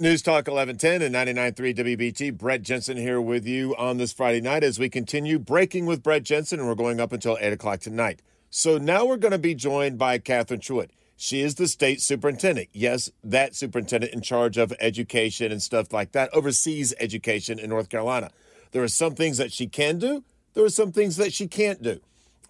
News Talk 1110 and 99.3 WBT. Brett Jensen here with you on this Friday night as we continue breaking with Brett Jensen, and we're going up until 8 o'clock tonight. So now we're going to be joined by Catherine Truitt. She is the state superintendent. Yes, that superintendent in charge of education and stuff like that, oversees education in North Carolina. There are some things that she can do, there are some things that she can't do.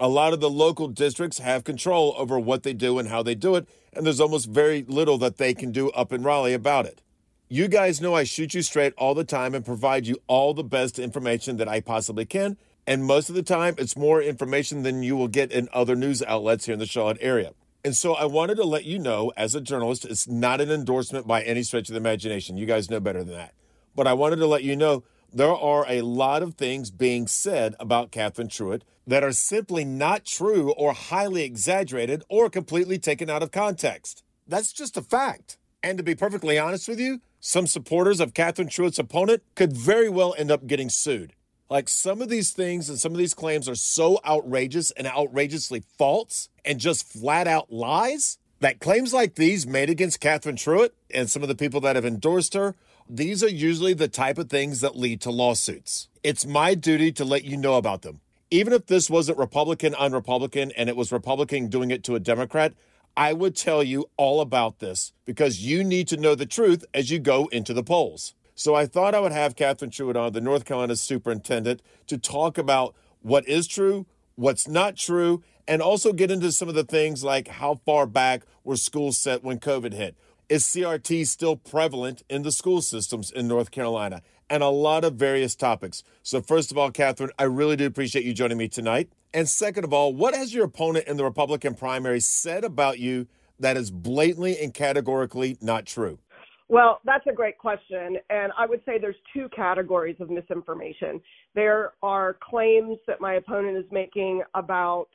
A lot of the local districts have control over what they do and how they do it, and there's almost very little that they can do up in Raleigh about it. You guys know I shoot you straight all the time and provide you all the best information that I possibly can. And most of the time, it's more information than you will get in other news outlets here in the Charlotte area. And so I wanted to let you know, as a journalist, it's not an endorsement by any stretch of the imagination. You guys know better than that. But I wanted to let you know there are a lot of things being said about Catherine Truitt that are simply not true or highly exaggerated or completely taken out of context. That's just a fact. And to be perfectly honest with you, some supporters of Catherine Truitt's opponent could very well end up getting sued. Like some of these things and some of these claims are so outrageous and outrageously false and just flat out lies that claims like these made against Catherine Truitt and some of the people that have endorsed her, these are usually the type of things that lead to lawsuits. It's my duty to let you know about them. Even if this wasn't Republican on Republican and it was Republican doing it to a Democrat, I would tell you all about this because you need to know the truth as you go into the polls. So I thought I would have Catherine Truitt on, the North Carolina superintendent, to talk about what is true, what's not true, and also get into some of the things like how far back were schools set when COVID hit. Is CRT still prevalent in the school systems in North Carolina? And a lot of various topics. So, first of all, Catherine, I really do appreciate you joining me tonight. And second of all, what has your opponent in the Republican primary said about you that is blatantly and categorically not true? Well, that's a great question. And I would say there's two categories of misinformation. There are claims that my opponent is making about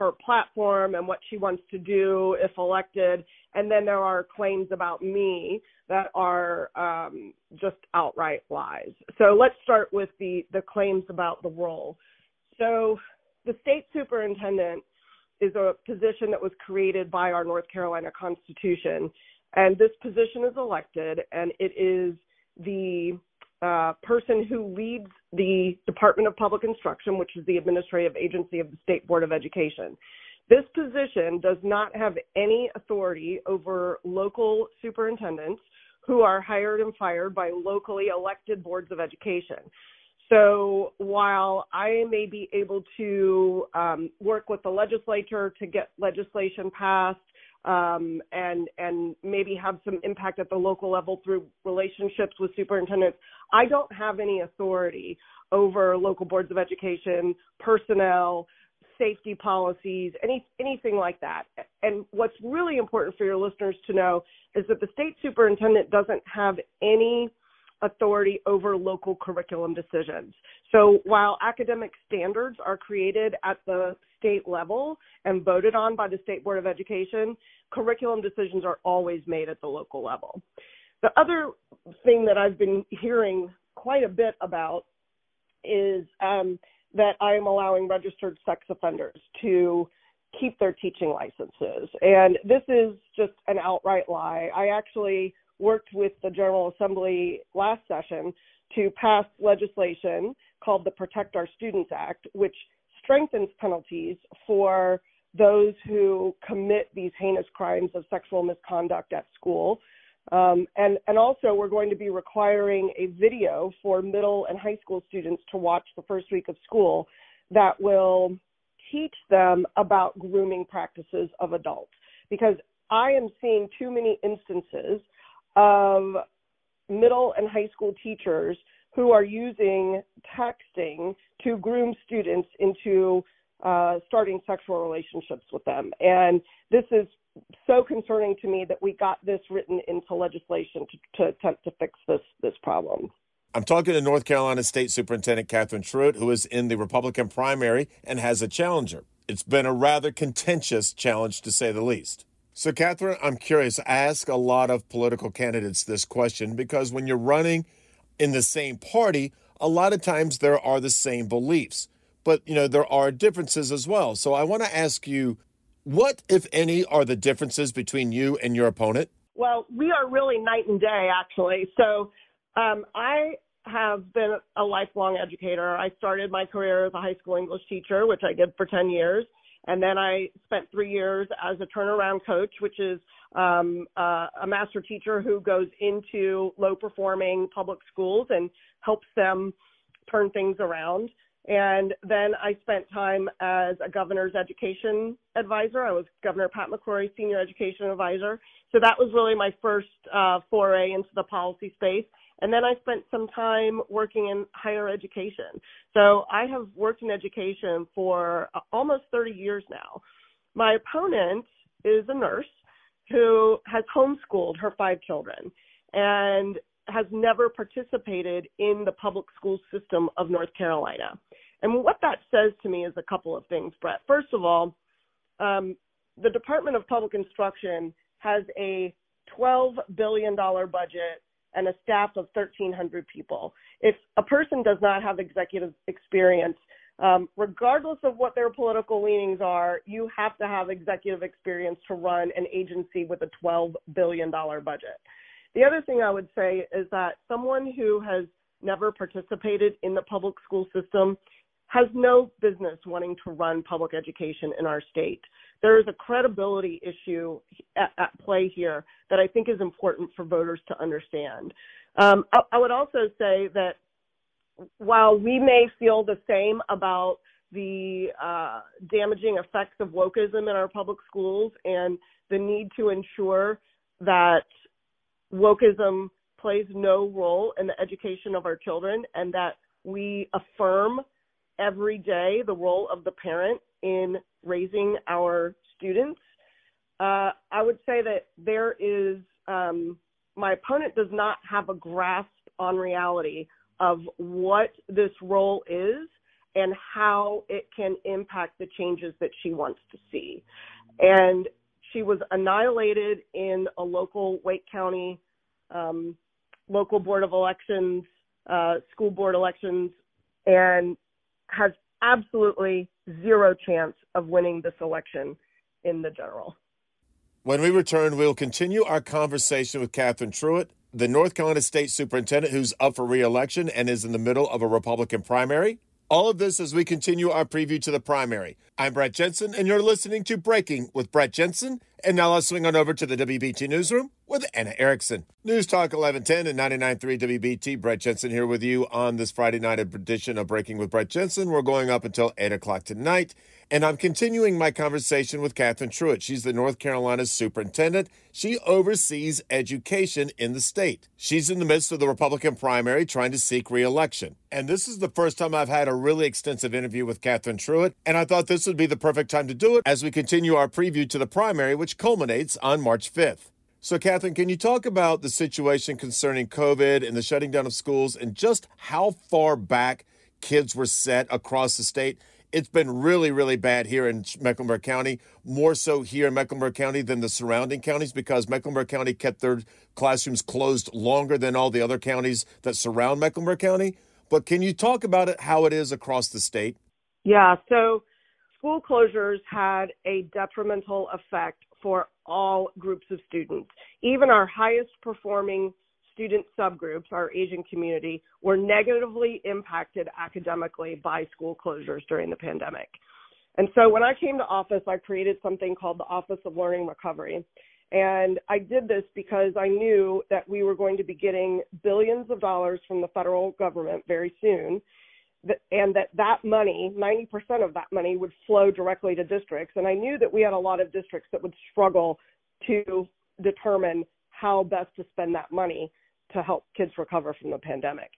her platform and what she wants to do if elected. And then there are claims about me that are um, just outright lies. So let's start with the, the claims about the role. So the state superintendent is a position that was created by our North Carolina Constitution, and this position is elected, and it is the uh, person who leads the Department of Public Instruction, which is the administrative agency of the State Board of Education. This position does not have any authority over local superintendents who are hired and fired by locally elected boards of education. So while I may be able to um, work with the legislature to get legislation passed um, and and maybe have some impact at the local level through relationships with superintendents, I don't have any authority over local boards of education, personnel, safety policies, any anything like that. And what's really important for your listeners to know is that the state superintendent doesn't have any authority over local curriculum decisions. So while academic standards are created at the state level and voted on by the State Board of Education, curriculum decisions are always made at the local level. The other thing that I've been hearing quite a bit about is um, that I am allowing registered sex offenders to keep their teaching licenses. And this is just an outright lie. I actually worked with the General Assembly last session to pass legislation called the Protect Our Students Act, which strengthens penalties for those who commit these heinous crimes of sexual misconduct at school. Um, and, and also, we're going to be requiring a video for middle and high school students to watch the first week of school that will teach them about grooming practices of adults. Because I am seeing too many instances of middle and high school teachers who are using texting to groom students into uh, starting sexual relationships with them. And this is so concerning to me that we got this written into legislation to, to attempt to fix this this problem. I'm talking to North Carolina State Superintendent Catherine Truitt, who is in the Republican primary and has a challenger. It's been a rather contentious challenge, to say the least. So, Catherine, I'm curious. I ask a lot of political candidates this question because when you're running in the same party, a lot of times there are the same beliefs, but you know there are differences as well. So, I want to ask you, what, if any, are the differences between you and your opponent? Well, we are really night and day, actually. So um, I have been a lifelong educator. I started my career as a high school English teacher, which I did for 10 years. And then I spent three years as a turnaround coach, which is um, uh, a master teacher who goes into low performing public schools and helps them turn things around. And then I spent time as a governor's education advisor. I was Governor Pat McCrory's senior education advisor. So that was really my first uh, foray into the policy space. And then I spent some time working in higher education. So I have worked in education for uh, almost 30 years now. My opponent is a nurse who has homeschooled her five children and has never participated in the public school system of North Carolina. And what that says to me is a couple of things, Brett. First of all, um, the Department of Public Instruction has a $12 billion budget and a staff of 1,300 people. If a person does not have executive experience, um, regardless of what their political leanings are, you have to have executive experience to run an agency with a $12 billion budget. The other thing I would say is that someone who has never participated in the public school system has no business wanting to run public education in our state. There is a credibility issue at, at play here that I think is important for voters to understand. Um, I, I would also say that while we may feel the same about the uh, damaging effects of wokeism in our public schools and the need to ensure that wokeism plays no role in the education of our children and that we affirm every day the role of the parent in raising our students. Uh, I would say that there is, um, my opponent does not have a grasp on reality of what this role is and how it can impact the changes that she wants to see. And she was annihilated in a local Wake County um, local board of elections, uh, school board elections, and has absolutely zero chance of winning this election in the general. When we return, we'll continue our conversation with Catherine Truitt, the North Carolina State Superintendent who's up for reelection and is in the middle of a Republican primary. All of this as we continue our preview to the primary. I'm Brett Jensen, and you're listening to Breaking with Brett Jensen. And now let's swing on over to the WBT Newsroom with Anna Erickson. News Talk 1110 and 99.3 WBT. Brett Jensen here with you on this Friday night edition of Breaking with Brett Jensen. We're going up until 8 o'clock tonight. And I'm continuing my conversation with Catherine Truitt. She's the North Carolina superintendent. She oversees education in the state. She's in the midst of the Republican primary trying to seek reelection. And this is the first time I've had a really extensive interview with Catherine Truitt. And I thought this would be the perfect time to do it as we continue our preview to the primary, which culminates on March 5th. So, Catherine, can you talk about the situation concerning COVID and the shutting down of schools and just how far back kids were set across the state? it's been really, really bad here in Mecklenburg County, more so here in Mecklenburg County than the surrounding counties because Mecklenburg County kept their classrooms closed longer than all the other counties that surround Mecklenburg County. But can you talk about it, how it is across the state? Yeah, so school closures had a detrimental effect for all groups of students. Even our highest performing student subgroups, our Asian community, were negatively impacted academically by school closures during the pandemic. And so when I came to office, I created something called the Office of Learning Recovery. And I did this because I knew that we were going to be getting billions of dollars from the federal government very soon. And that that money, 90% of that money would flow directly to districts. And I knew that we had a lot of districts that would struggle to determine how best to spend that money to help kids recover from the pandemic.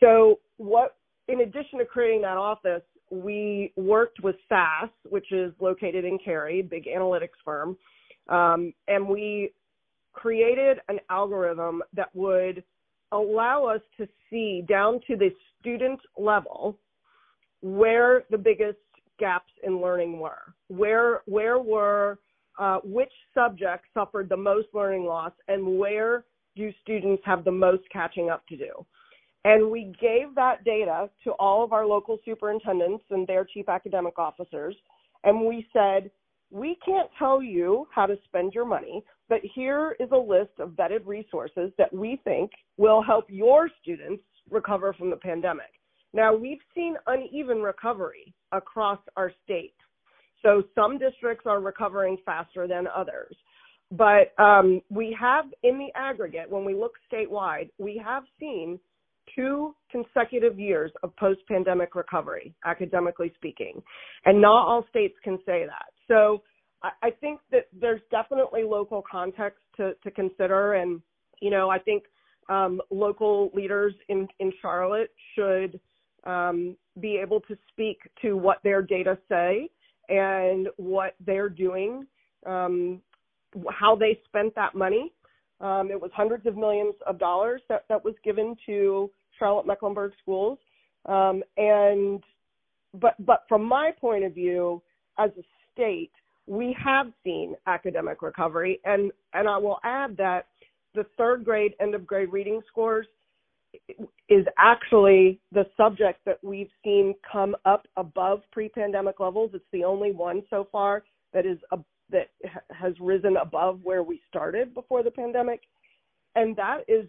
So what in addition to creating that office, we worked with SAS, which is located in Cary, big analytics firm, um, and we created an algorithm that would allow us to see down to the student level where the biggest gaps in learning were, where where were uh, which subjects suffered the most learning loss, and where do students have the most catching up to do? And we gave that data to all of our local superintendents and their chief academic officers. And we said, we can't tell you how to spend your money, but here is a list of vetted resources that we think will help your students recover from the pandemic. Now, we've seen uneven recovery across our state. So some districts are recovering faster than others. But um, we have, in the aggregate, when we look statewide, we have seen two consecutive years of post pandemic recovery, academically speaking. And not all states can say that. So I, I think that there's definitely local context to, to consider. And, you know, I think um, local leaders in, in Charlotte should um, be able to speak to what their data say and what they're doing, um, how they spent that money. Um, it was hundreds of millions of dollars that, that was given to Charlotte Mecklenburg schools. Um, and but but from my point of view, as a state, we have seen academic recovery, and and I will add that the third grade end of grade reading scores is actually the subject that we've seen come up above pre-pandemic levels. It's the only one so far that is a, that has risen above where we started before the pandemic, and that is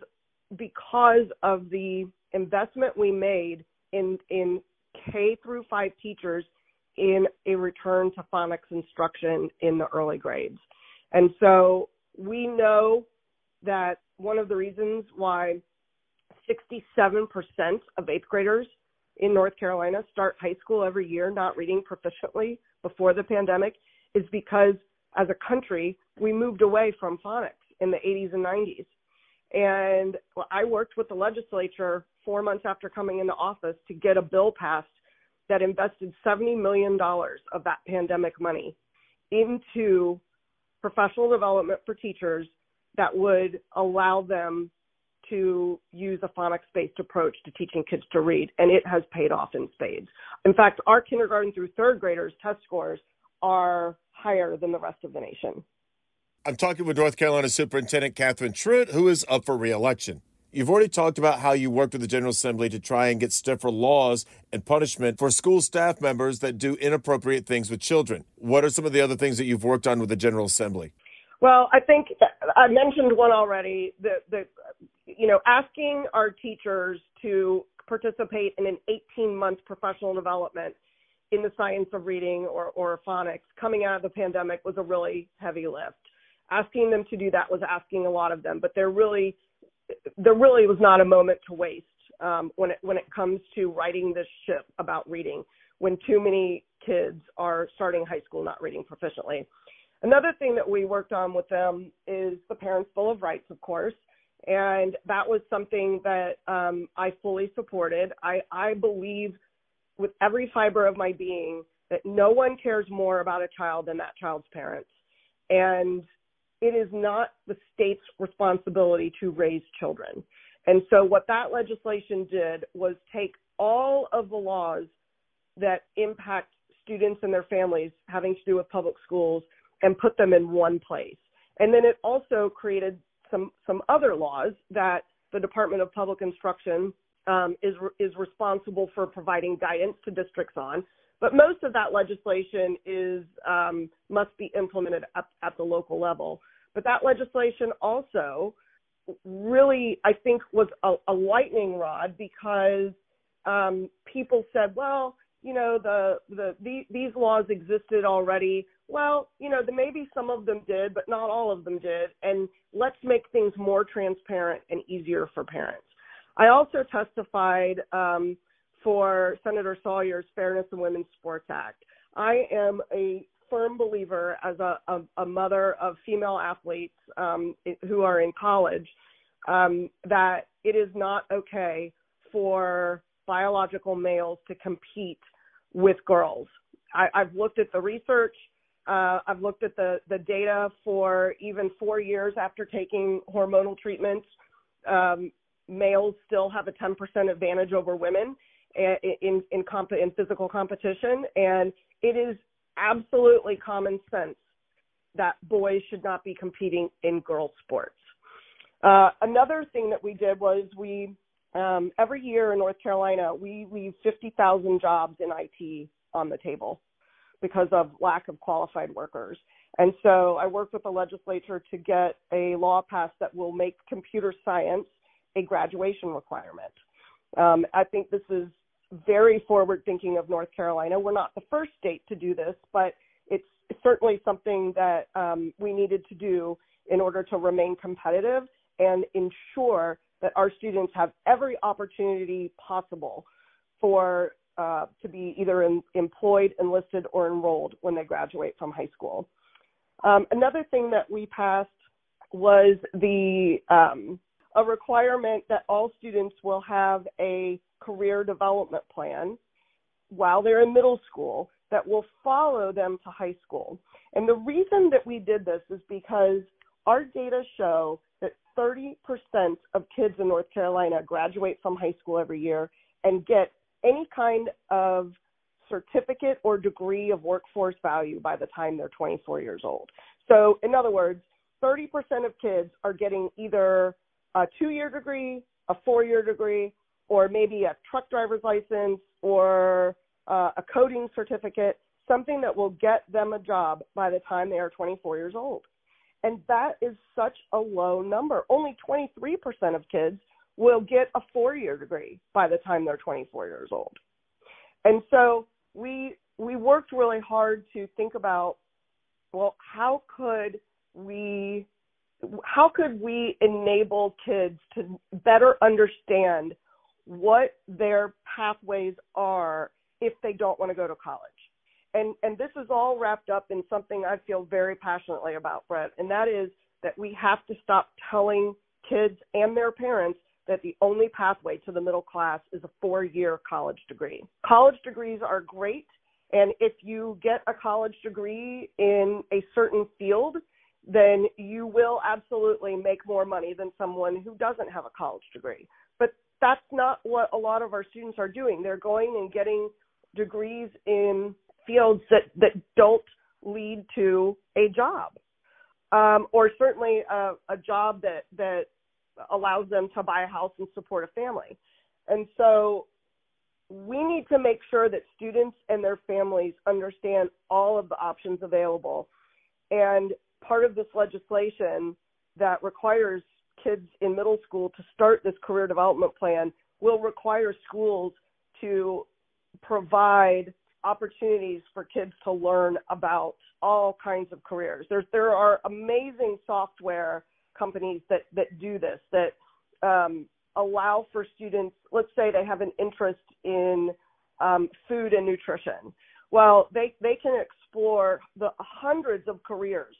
because of the investment we made in in K through 5 teachers in a return to phonics instruction in the early grades. And so we know that one of the reasons why 67% of eighth graders in North Carolina start high school every year not reading proficiently before the pandemic is because as a country, we moved away from phonics in the 80s and 90s. And I worked with the legislature four months after coming into office to get a bill passed that invested $70 million of that pandemic money into professional development for teachers that would allow them to use a phonics based approach to teaching kids to read, and it has paid off in spades. In fact, our kindergarten through third graders' test scores are higher than the rest of the nation. I'm talking with North Carolina Superintendent Catherine Truitt, who is up for reelection. You've already talked about how you worked with the General Assembly to try and get stiffer laws and punishment for school staff members that do inappropriate things with children. What are some of the other things that you've worked on with the General Assembly? Well, I think I mentioned one already. The, the you know, asking our teachers to participate in an 18 month professional development in the science of reading or, or phonics coming out of the pandemic was a really heavy lift. Asking them to do that was asking a lot of them, but they're really, there really was not a moment to waste um, when it when it comes to writing this ship about reading. When too many kids are starting high school not reading proficiently. Another thing that we worked on with them is the Parents Bill of Rights, of course, and that was something that um, I fully supported. I, I believe with every fiber of my being that no one cares more about a child than that child's parents, and it is not the state's responsibility to raise children. And so, what that legislation did was take all of the laws that impact students and their families having to do with public schools and put them in one place. And then it also created some some other laws that the Department of Public Instruction um, is is responsible for providing guidance to districts on. But most of that legislation is um, must be implemented at, at the local level. But that legislation also really, I think, was a, a lightning rod because um, people said, well, you know, the, the, the these laws existed already. Well, you know, the, maybe some of them did, but not all of them did. And let's make things more transparent and easier for parents. I also testified um, for Senator Sawyer's Fairness in Women's Sports Act. I am a firm believer as a, a, a mother of female athletes um, who are in college um, that it is not okay for biological males to compete with girls. I, I've looked at the research. Uh, I've looked at the, the data for even four years after taking hormonal treatments. Um, males still have a 10% advantage over women in, in, in, comp- in physical competition. And it is absolutely common sense that boys should not be competing in girls' sports. Uh, another thing that we did was we um, every year in North Carolina we leave 50,000 jobs in IT on the table because of lack of qualified workers. And so I worked with the legislature to get a law passed that will make computer science a graduation requirement. Um, I think this is very forward thinking of North Carolina. We're not the first state to do this, but it's certainly something that um, we needed to do in order to remain competitive and ensure that our students have every opportunity possible for uh, to be either in, employed, enlisted, or enrolled when they graduate from high school. Um, another thing that we passed was the um, a requirement that all students will have a career development plan while they're in middle school that will follow them to high school. And the reason that we did this is because our data show that 30% of kids in North Carolina graduate from high school every year and get any kind of certificate or degree of workforce value by the time they're 24 years old. So, in other words, 30% of kids are getting either a two year degree, a four year degree, or maybe a truck driver's license or uh, a coding certificate, something that will get them a job by the time they are 24 years old. And that is such a low number. Only 23% of kids will get a four year degree by the time they're 24 years old. And so we we worked really hard to think about well how could we how could we enable kids to better understand what their pathways are if they don't want to go to college and and this is all wrapped up in something I feel very passionately about, Brett, and that is that we have to stop telling kids and their parents that the only pathway to the middle class is a four-year college degree. College degrees are great, and if you get a college degree in a certain field, then you will absolutely make more money than someone who doesn't have a college degree. But that's not what a lot of our students are doing. They're going and getting degrees in fields that that don't lead to a job, um, or certainly a, a job that that allows them to buy a house and support a family. And so we need to make sure that students and their families understand all of the options available. And part of this legislation that requires kids in middle school to start this career development plan will require schools to provide opportunities for kids to learn about all kinds of careers. There's there are amazing software companies that that do this that um, allow for students. Let's say they have an interest in um, food and nutrition. Well, they they can explore the hundreds of careers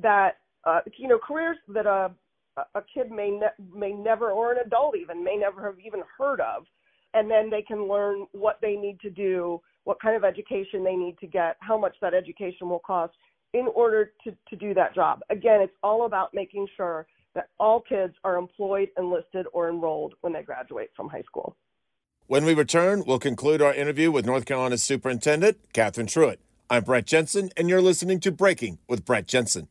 that uh, you know careers that a a kid may ne- may never or an adult even may never have even heard of, and then they can learn what they need to do what kind of education they need to get, how much that education will cost in order to, to do that job. Again, it's all about making sure that all kids are employed, enlisted, or enrolled when they graduate from high school. When we return, we'll conclude our interview with North Carolina's Superintendent, Catherine Truitt. I'm Brett Jensen, and you're listening to Breaking with Brett Jensen.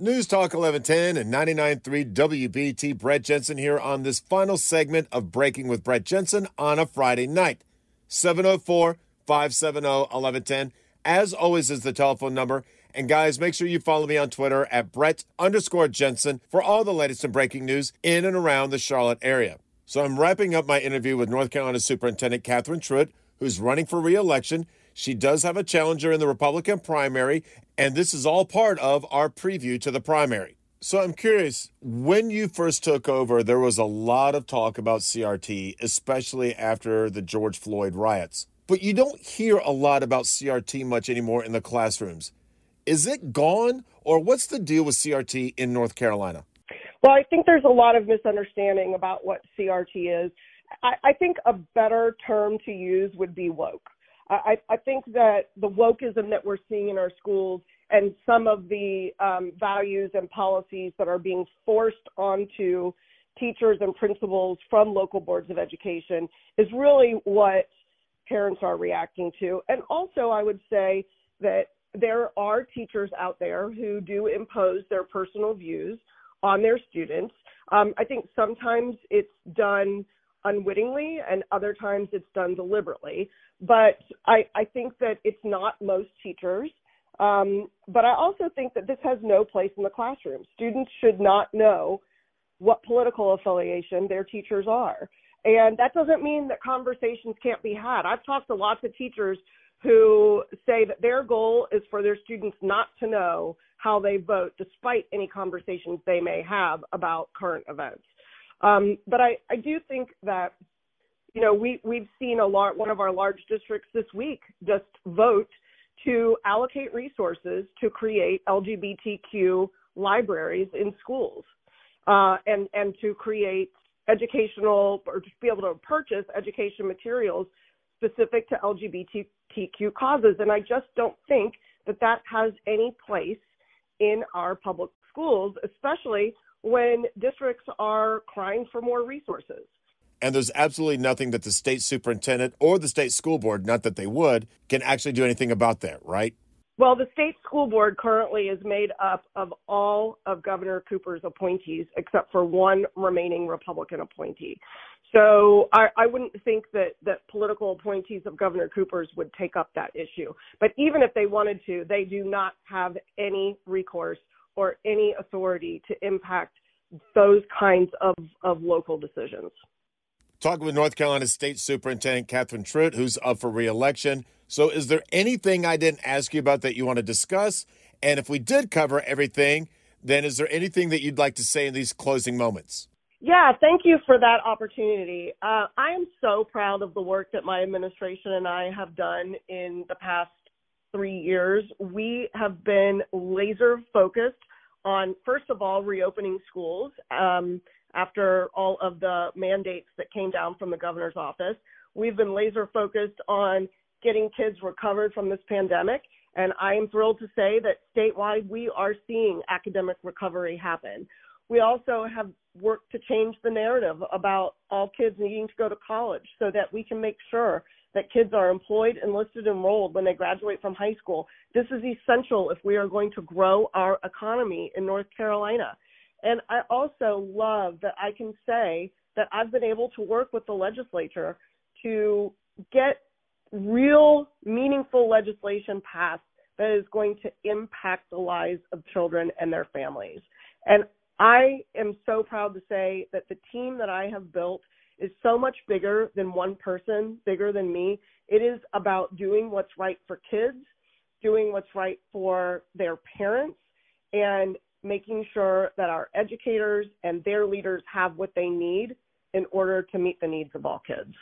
News Talk 1110 and 99.3 WBT. Brett Jensen here on this final segment of Breaking with Brett Jensen on a Friday night. 704 570 1110. As always, is the telephone number. And guys, make sure you follow me on Twitter at Brett underscore Jensen for all the latest and breaking news in and around the Charlotte area. So I'm wrapping up my interview with North Carolina Superintendent Catherine Truitt, who's running for reelection. She does have a challenger in the Republican primary, and this is all part of our preview to the primary. So I'm curious, when you first took over, there was a lot of talk about CRT, especially after the George Floyd riots. But you don't hear a lot about CRT much anymore in the classrooms. Is it gone, or what's the deal with CRT in North Carolina? Well, I think there's a lot of misunderstanding about what CRT is. I, I think a better term to use would be woke. I, I think that the wokeism that we're seeing in our schools and some of the um, values and policies that are being forced onto teachers and principals from local boards of education is really what parents are reacting to. And also, I would say that there are teachers out there who do impose their personal views on their students. Um, I think sometimes it's done unwittingly, and other times it's done deliberately. But I, I think that it's not most teachers. Um, but I also think that this has no place in the classroom. Students should not know what political affiliation their teachers are. And that doesn't mean that conversations can't be had. I've talked to lots of teachers who say that their goal is for their students not to know how they vote, despite any conversations they may have about current events. Um, but I, I do think that, you know, we, we've seen a lot, one of our large districts this week just vote to allocate resources to create LGBTQ libraries in schools uh, and, and to create educational or to be able to purchase education materials specific to LGBTQ causes. And I just don't think that that has any place in our public schools, especially when districts are crying for more resources. And there's absolutely nothing that the state superintendent or the state school board, not that they would, can actually do anything about that, right? Well, the state school board currently is made up of all of Governor Cooper's appointees except for one remaining Republican appointee. So I, I wouldn't think that, that political appointees of Governor Cooper's would take up that issue. But even if they wanted to, they do not have any recourse or any authority to impact those kinds of, of local decisions. Talking with North Carolina State Superintendent Catherine Truitt, who's up for reelection. So, is there anything I didn't ask you about that you want to discuss? And if we did cover everything, then is there anything that you'd like to say in these closing moments? Yeah, thank you for that opportunity. Uh, I am so proud of the work that my administration and I have done in the past three years. We have been laser focused on, first of all, reopening schools um, after all of the mandates that came down from the governor's office. We've been laser focused on getting kids recovered from this pandemic. And I am thrilled to say that statewide, we are seeing academic recovery happen. We also have worked to change the narrative about all kids needing to go to college so that we can make sure that kids are employed, enlisted, enrolled when they graduate from high school. This is essential if we are going to grow our economy in North Carolina. And I also love that I can say that I've been able to work with the legislature to get real, meaningful legislation passed that is going to impact the lives of children and their families. And I am so proud to say that the team that I have built is so much bigger than one person, bigger than me. It is about doing what's right for kids, doing what's right for their parents, and making sure that our educators and their leaders have what they need in order to meet the needs of all kids.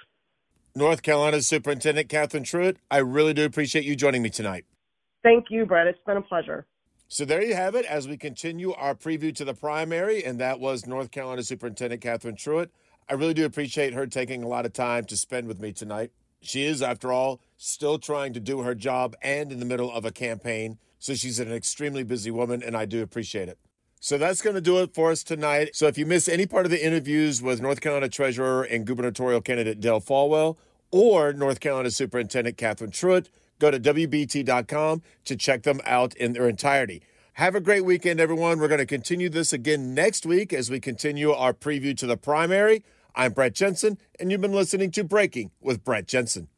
North Carolina Superintendent Catherine Truitt, I really do appreciate you joining me tonight. Thank you, Brett. It's been a pleasure. So there you have it as we continue our preview to the primary, and that was North Carolina Superintendent Catherine Truitt. I really do appreciate her taking a lot of time to spend with me tonight. She is, after all, still trying to do her job and in the middle of a campaign. So she's an extremely busy woman, and I do appreciate it. So that's going to do it for us tonight. So if you miss any part of the interviews with North Carolina Treasurer and gubernatorial candidate Dale Folwell or North Carolina Superintendent Catherine Truitt, go to WBT.com to check them out in their entirety. Have a great weekend, everyone. We're going to continue this again next week as we continue our preview to the primary. I'm Brett Jensen, and you've been listening to Breaking with Brett Jensen.